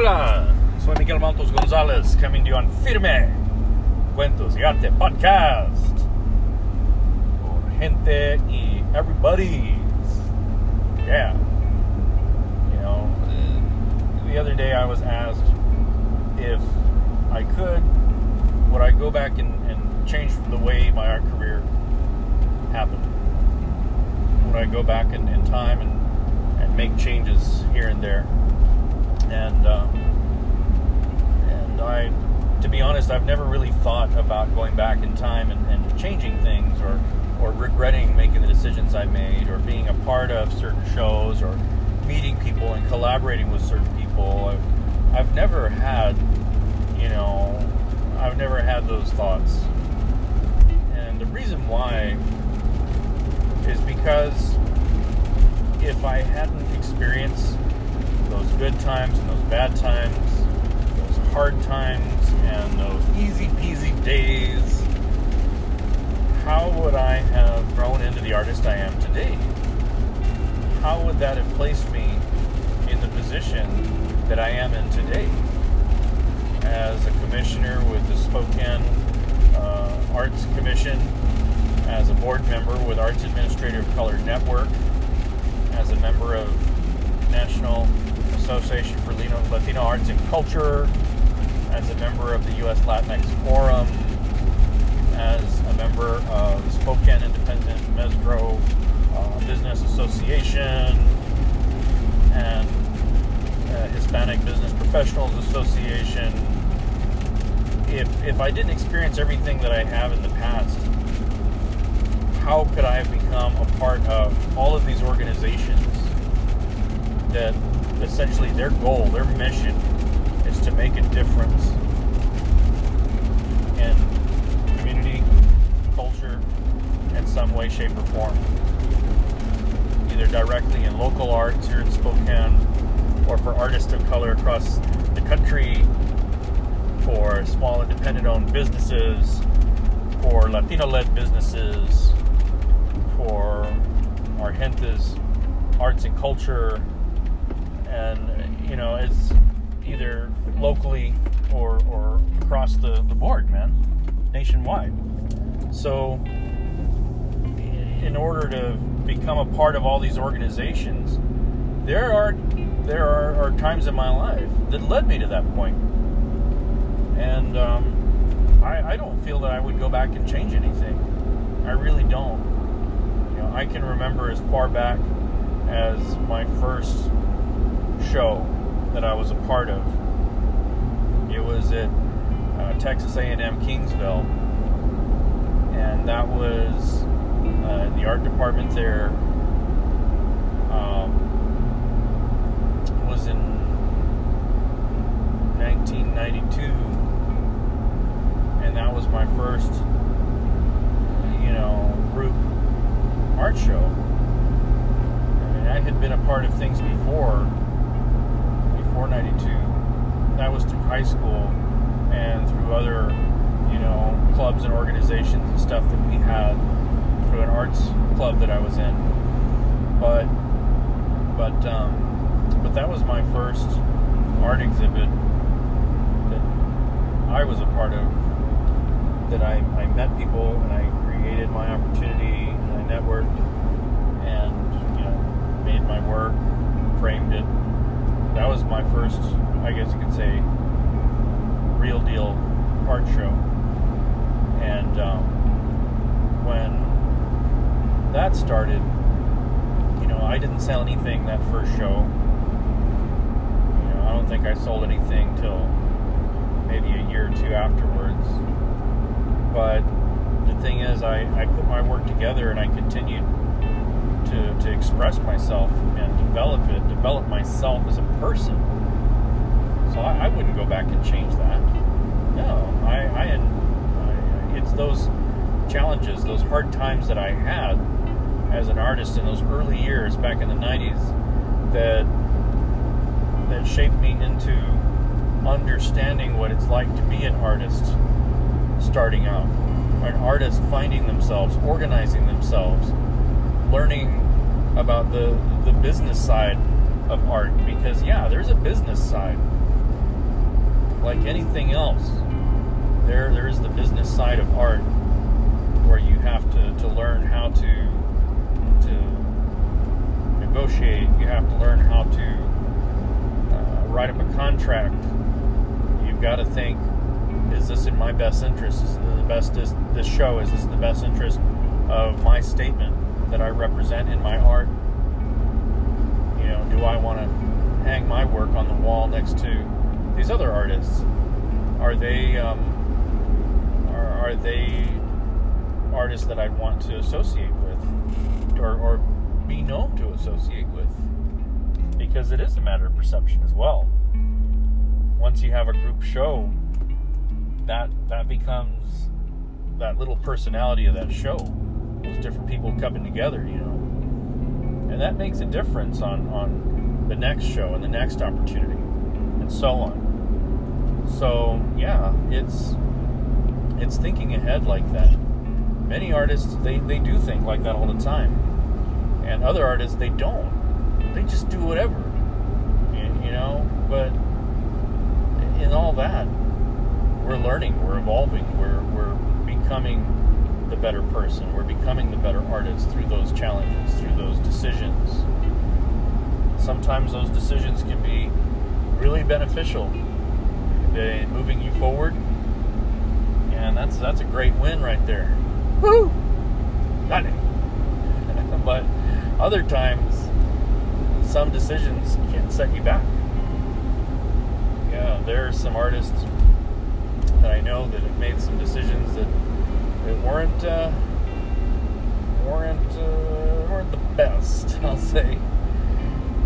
Hola, soy Miguel Mantos Gonzalez coming to you on Firme Cuentos y Arte Podcast. Por gente y everybody's. Yeah. You know, the other day I was asked if I could, would I go back and, and change the way my art career happened? Would I go back in, in time and, and make changes here and there? And uh, and I, to be honest, I've never really thought about going back in time and, and changing things or or regretting making the decisions I made or being a part of certain shows or meeting people and collaborating with certain people. I've I've never had, you know, I've never had those thoughts, and the reason why is because if I hadn't experienced those good times and those bad times, those hard times and those easy peasy days, how would I have grown into the artist I am today? How would that have placed me in the position that I am in today? As a commissioner with the Spokane uh, Arts Commission, as a board member with Arts Administrators of Color Network, as a member of National Association for Latino Arts and Culture, as a member of the U.S. Latinx Forum, as a member of Spokane Independent Metro uh, Business Association, and uh, Hispanic Business Professionals Association. If, if I didn't experience everything that I have in the past, how could I have become a part of all of these organizations that essentially their goal, their mission is to make a difference in community, culture, in some way, shape, or form. Either directly in local arts here in Spokane, or for artists of color across the country, for small independent owned businesses, for Latino led businesses, for our gentes arts and culture and you know it's either locally or or across the the board, man, nationwide. So in order to become a part of all these organizations, there are there are, are times in my life that led me to that point. and um, I, I don't feel that I would go back and change anything. I really don't. You know, I can remember as far back as my first show that I was a part of. It was at uh, Texas A&M Kingsville, and that was uh, the art department there. Um, was in 1992, and that was my first, you know, group art show. I mean, I had been a part of things before 492. That was through high school and through other, you know, clubs and organizations and stuff that we had through an arts club that I was in. But, but, um, but that was my first art exhibit that I was a part of. That I, I met people and I created my opportunity and I networked and you know made my work, framed it, that was my first, I guess you could say, real deal art show. And um, when that started, you know, I didn't sell anything that first show. You know, I don't think I sold anything till maybe a year or two afterwards. But the thing is, I, I put my work together and I continued to, to express myself and develop it, develop myself as a person. So I, I wouldn't go back and change that. No, I, I, I, it's those challenges, those hard times that I had as an artist in those early years back in the 90s that that shaped me into understanding what it's like to be an artist starting out. An artist finding themselves, organizing themselves, learning about the the business side of art because yeah, there's a business side. like anything else, there there is the business side of art where you have to, to learn how to to negotiate. You have to learn how to uh, write up a contract. You've got to think: Is this in my best interest? Is this the best? Is this show? Is this the best interest of my statement that I represent in my art? You know, do I want to hang my work on the wall next to these other artists? Are they um, are, are they artists that I'd want to associate with or, or be known to associate with? Because it is a matter of perception as well. Once you have a group show, that that becomes that little personality of that show. Those different people coming together, you know. And that makes a difference on, on the next show and the next opportunity and so on. So yeah, it's it's thinking ahead like that. Many artists they, they do think like that all the time. And other artists they don't. They just do whatever. You, you know, but in all that, we're learning, we're evolving, we're we're becoming the better person. We're becoming the better artist through those challenges, through those decisions. Sometimes those decisions can be really beneficial in moving you forward. And that's that's a great win right there. Woo! Got it. but other times some decisions can set you back. Yeah, there are some artists that I know that have made some decisions that, that weren't uh, weren't uh, weren't the best, I'll say,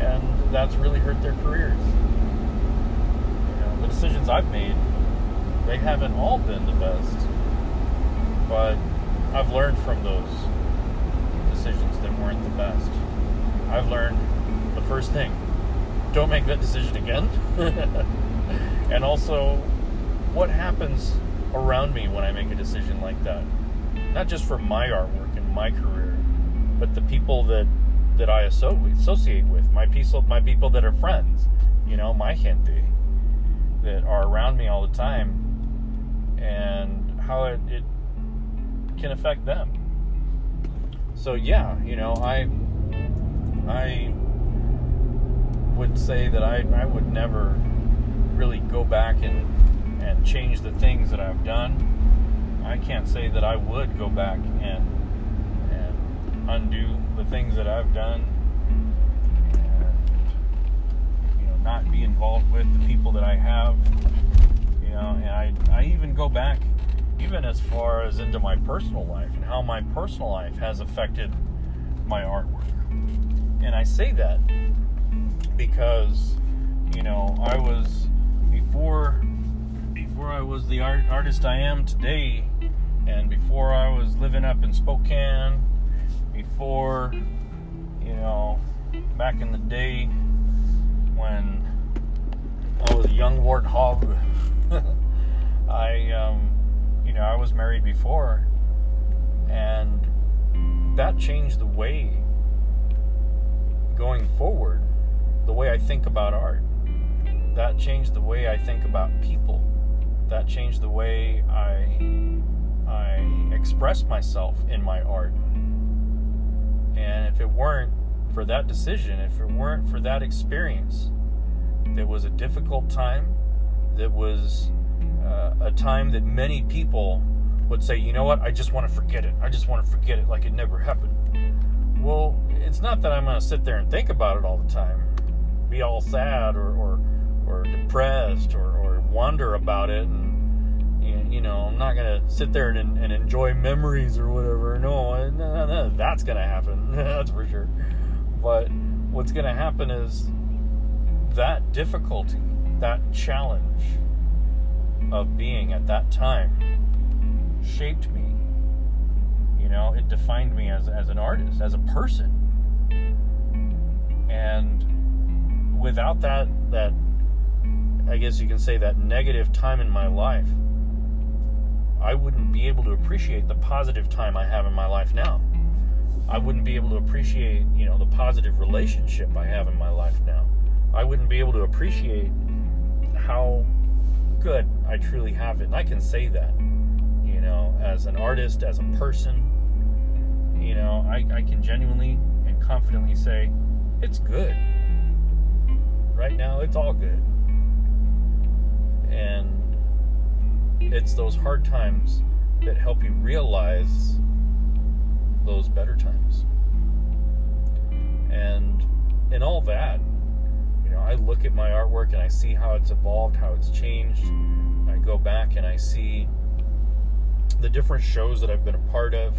and that's really hurt their careers the decisions I've made, they haven't all been the best. But I've learned from those decisions that weren't the best. I've learned the first thing don't make that decision again. and also, what happens around me when I make a decision like that? Not just for my artwork and my career, but the people that that I associate with, my people, my people that are friends, you know, my gente that are around me all the time and how it, it can affect them. So yeah, you know, I I would say that I, I would never really go back and and change the things that I've done. I can't say that I would go back and and undo the things that I've done and not be involved with the people that I have. You know, and I, I even go back even as far as into my personal life and how my personal life has affected my artwork. And I say that because, you know, I was before before I was the art, artist I am today, and before I was living up in Spokane, before, you know, back in the day when I was a young warthog. I, um, you know, I was married before, and that changed the way going forward, the way I think about art. That changed the way I think about people. That changed the way I I express myself in my art. And if it weren't for that decision, if it weren't for that experience, that was a difficult time, that was uh, a time that many people would say, you know what, I just want to forget it. I just want to forget it like it never happened. Well, it's not that I'm going to sit there and think about it all the time, be all sad or, or, or depressed or, or wonder about it and you know, I'm not gonna sit there and, and enjoy memories or whatever. No, no, that's gonna happen. that's for sure. But what's to happen is that difficulty, that challenge of being at that time shaped me. You know, it defined me as, as an artist, as a person. And without that, that, I guess you can say that negative time in my life, I wouldn't be able to appreciate the positive time I have in my life now. I wouldn't be able to appreciate, you know, the positive relationship I have in my life now. I wouldn't be able to appreciate how good, I truly have it. And I can say that, you know, as an artist, as a person, you know, I, I can genuinely and confidently say, it's good. Right now, it's all good. And it's those hard times that help you realize those better times. And in all that, you know, I look at my artwork and I see how it's evolved, how it's changed. I go back and I see the different shows that I've been a part of,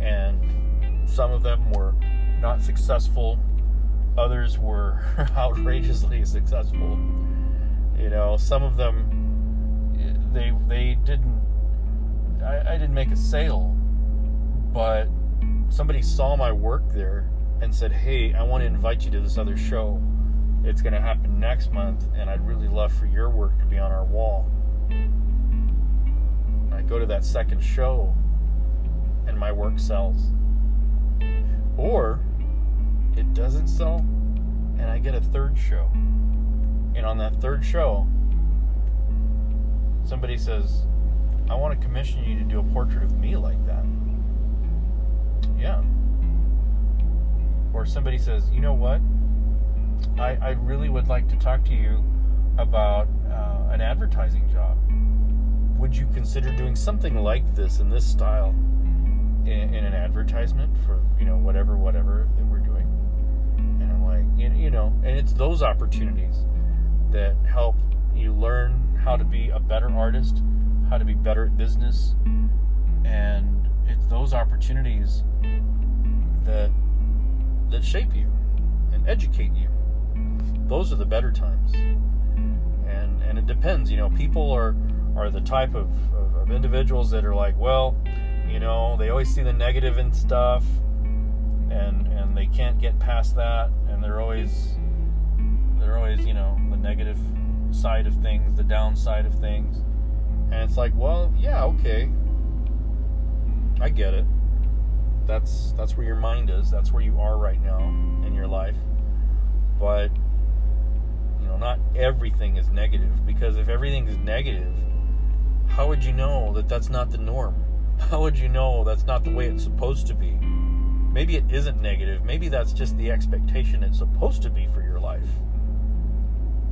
and some of them were not successful, others were outrageously successful. You know, some of them they they didn't I, I didn't make a sale, but somebody saw my work there and said, "Hey, I want to invite you to this other show. It's going to happen next month, and I'd really love for your work to be on our wall." I go to that second show, and my work sells, or it doesn't sell, and I get a third show, and on that third show, somebody says, I want to commission you to do a portrait of me like that. Yeah. Or somebody says, you know what? I, I really would like to talk to you about uh, an advertising job. Would you consider doing something like this in this style in, in an advertisement for, you know, whatever, whatever that we're doing? And I'm like, you, you know, and it's those opportunities that help you learn how to be a better artist, how to be better at business, and it's those opportunities that that shape you and educate you. Those are the better times. And and it depends, you know, people are are the type of, of, of individuals that are like, well, you know, they always see the negative in stuff and and they can't get past that and they're always they're always, you know, negative side of things, the downside of things. And it's like, well, yeah, okay. I get it. That's that's where your mind is. That's where you are right now in your life. But you know, not everything is negative because if everything is negative, how would you know that that's not the norm? How would you know that's not the way it's supposed to be? Maybe it isn't negative. Maybe that's just the expectation it's supposed to be for your life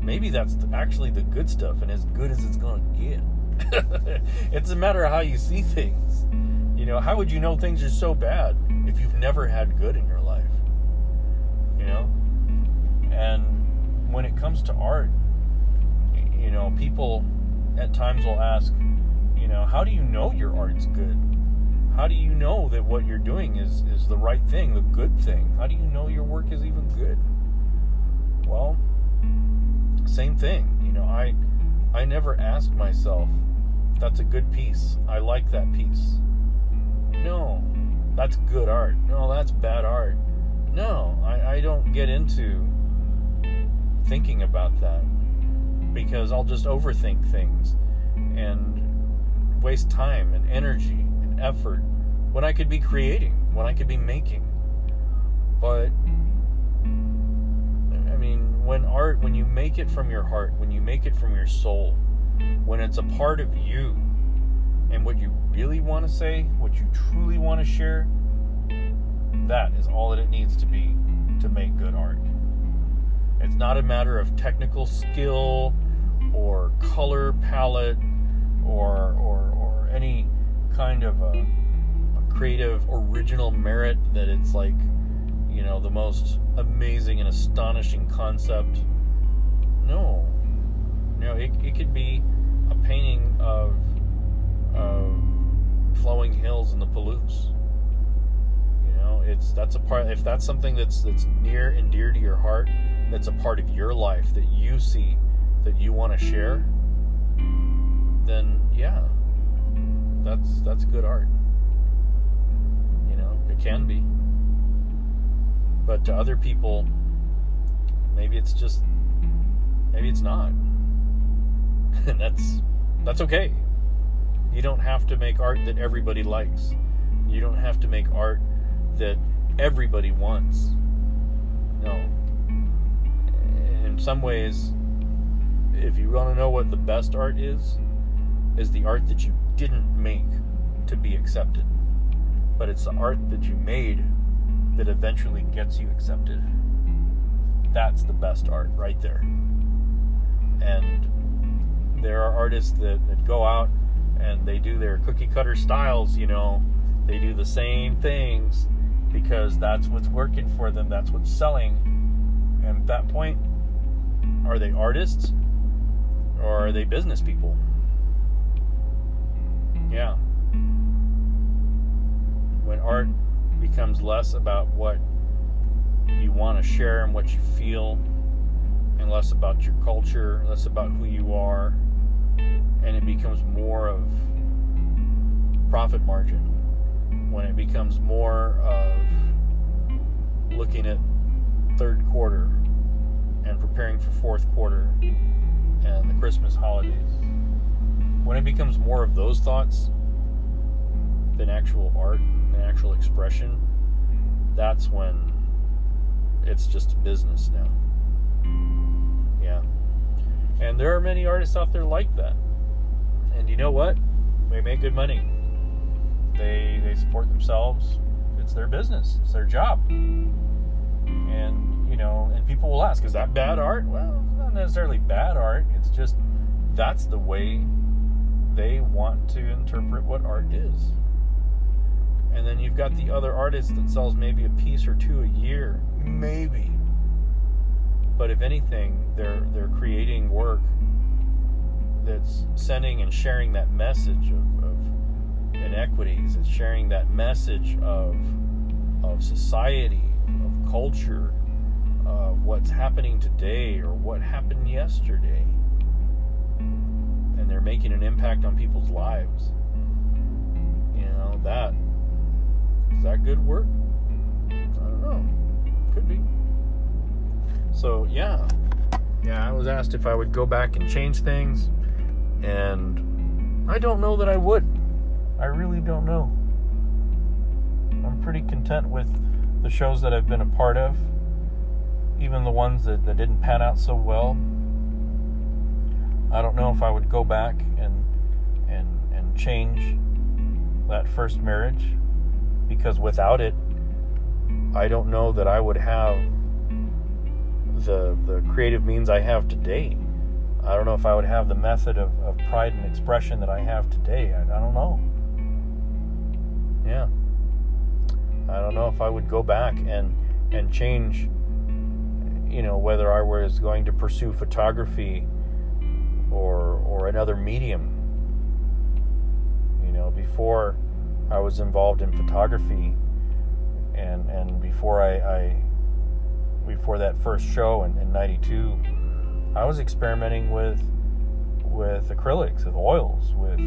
maybe that's actually the good stuff and as good as it's going to get. it's a matter of how you see things. You know, how would you know things are so bad if you've never had good in your life? You know? And when it comes to art, you know, people at times will ask, you know, how do you know your art's good? How do you know that what you're doing is, is the right thing, the good thing? How do you know your work is even good? Well, same thing. You know, I I never asked myself, that's a good piece. I like that piece. No, that's good art. No, that's bad art. No, I, I don't get into thinking about that because I'll just overthink things and waste time and energy and effort when I could be creating, when I could be making. But when art, when you make it from your heart, when you make it from your soul, when it's a part of you, and what you really want to say, what you truly want to share, that is all that it needs to be to make good art. It's not a matter of technical skill or color palette or or, or any kind of a, a creative original merit that it's like you know, the most amazing and astonishing concept. No. You know, it, it could be a painting of, of flowing hills in the Palouse. You know, it's that's a part if that's something that's that's near and dear to your heart, that's a part of your life that you see that you want to share, then yeah. That's that's good art. You know, it can be. But to other people, maybe it's just maybe it's not. and that's that's okay. You don't have to make art that everybody likes. You don't have to make art that everybody wants. No. In some ways, if you want to know what the best art is, is the art that you didn't make to be accepted, but it's the art that you made that eventually gets you accepted. That's the best art right there. And there are artists that, that go out and they do their cookie cutter styles, you know, they do the same things because that's what's working for them, that's what's selling. And at that point, are they artists or are they business people? Yeah. When art becomes less about what you want to share and what you feel, and less about your culture, less about who you are, and it becomes more of profit margin. When it becomes more of looking at third quarter and preparing for fourth quarter and the Christmas holidays. When it becomes more of those thoughts than actual art and actual expression, that's when it's just business now. Yeah. And there are many artists out there like that. And you know what? They make good money. They they support themselves. It's their business. It's their job. And you know, and people will ask, is that bad art? Well, it's not necessarily bad art. It's just that's the way they want to interpret what art is. And then you've got the other artist that sells maybe a piece or two a year, maybe. But if anything, they're they're creating work that's sending and sharing that message of, of inequities. It's sharing that message of of society, of culture, of what's happening today or what happened yesterday. And they're making an impact on people's lives. You know, that is that good work? I don't know. Could be. So, yeah. Yeah, I was asked if I would go back and change things, and I don't know that I would. I really don't know. I'm pretty content with the shows that I've been a part of, even the ones that, that didn't pan out so well. I don't know if I would go back and and and change that first marriage because without it I don't know that I would have the the creative means I have today. I don't know if I would have the method of, of pride and expression that I have today. I, I don't know. Yeah. I don't know if I would go back and and change you know whether I was going to pursue photography or or another medium. You know, before I was involved in photography and and before I, I before that first show in, in 92 I was experimenting with with acrylics, with oils, with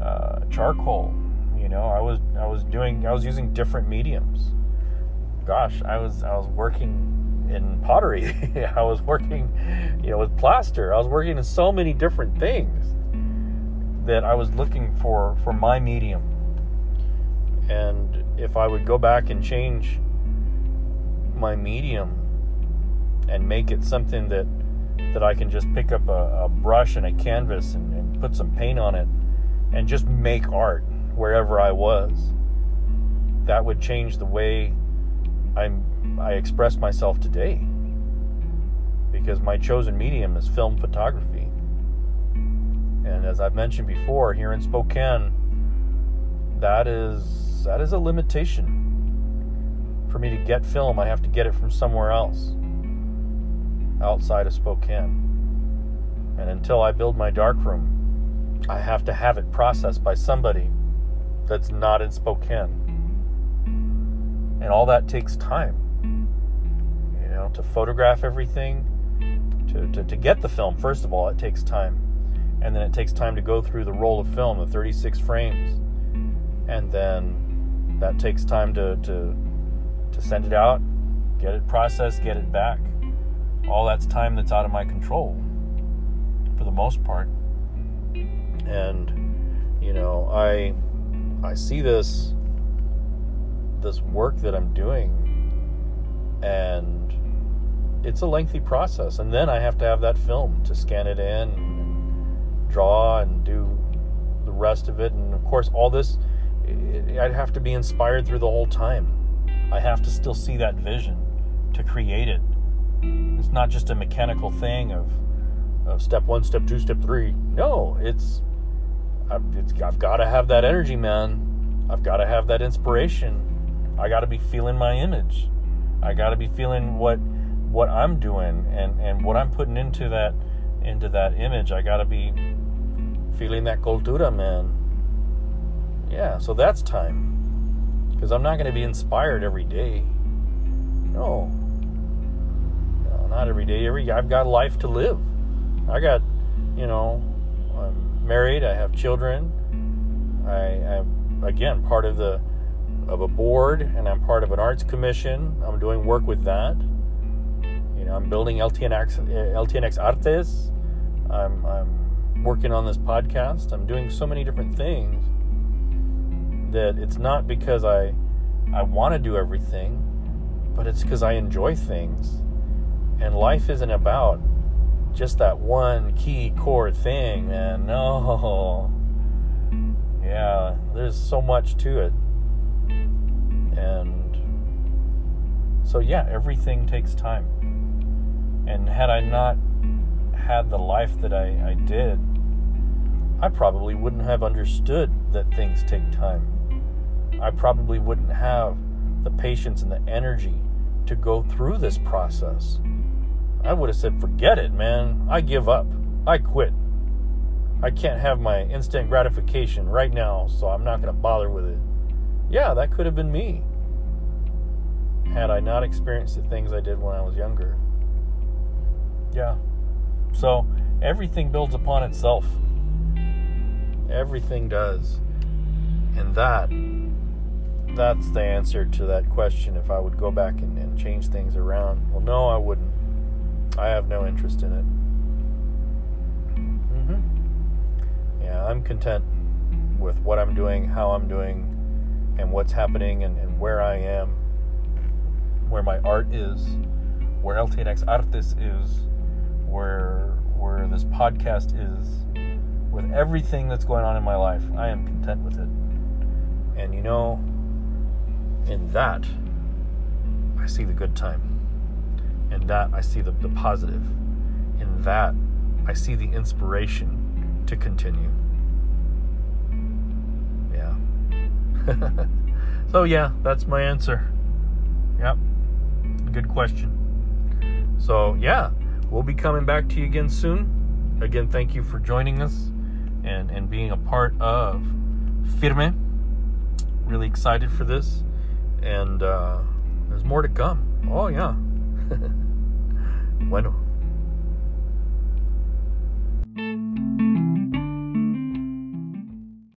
uh, charcoal. You know, I was I was doing I was using different mediums. Gosh, I was I was working in pottery. I was working, you know, with plaster. I was working in so many different things that I was looking for for my medium. And if I would go back and change my medium and make it something that that I can just pick up a, a brush and a canvas and, and put some paint on it and just make art wherever I was. That would change the way I'm I express myself today. Because my chosen medium is film photography. And as I've mentioned before, here in Spokane, that is that is a limitation. For me to get film, I have to get it from somewhere else outside of Spokane. And until I build my darkroom, I have to have it processed by somebody that's not in Spokane. And all that takes time. You know, to photograph everything, to, to, to get the film, first of all, it takes time. And then it takes time to go through the roll of film, the 36 frames. And then that takes time to, to, to send it out, get it processed, get it back all that's time that's out of my control for the most part. And you know, I I see this this work that I'm doing and it's a lengthy process. And then I have to have that film to scan it in and draw and do the rest of it. And of course, all this, I'd have to be inspired through the whole time. I have to still see that vision to create it. It's not just a mechanical thing of, of step one, step two, step three. No, it's I've, it's, I've got to have that energy, man. I've got to have that inspiration. I got to be feeling my image. I got to be feeling what what I'm doing and and what I'm putting into that into that image. I got to be feeling that cultura, man. Yeah, so that's time. Because I'm not going to be inspired every day. No. no. Not every day. Every I've got life to live. I got, you know, I'm married. I have children. I am again part of the of a board, and I'm part of an arts commission. I'm doing work with that. You know, I'm building LTNX LTNX Artes. I'm, I'm working on this podcast. I'm doing so many different things that it's not because I I want to do everything, but it's because I enjoy things. And life isn't about just that one key core thing, man. No. Yeah, there's so much to it. And so, yeah, everything takes time. And had I not had the life that I, I did, I probably wouldn't have understood that things take time. I probably wouldn't have the patience and the energy to go through this process. I would have said, forget it, man. I give up. I quit. I can't have my instant gratification right now, so I'm not going to bother with it. Yeah, that could have been me had I not experienced the things I did when I was younger. Yeah. So everything builds upon itself. Everything does. And that that's the answer to that question if I would go back and, and change things around. Well no, I wouldn't. I have no interest in it. Mm-hmm. Yeah, I'm content with what I'm doing, how I'm doing, and what's happening, and, and where I am, where my art is, where LTNX Artes is, where where this podcast is, with everything that's going on in my life. I am content with it. And you know, in that, I see the good time. In that, I see the, the positive. In that, I see the inspiration to continue. Yeah. so, yeah, that's my answer. Yep. Good question. So, yeah, we'll be coming back to you again soon. Again, thank you for joining us and, and being a part of Firme. Really excited for this. And uh, there's more to come. Oh, yeah. bueno.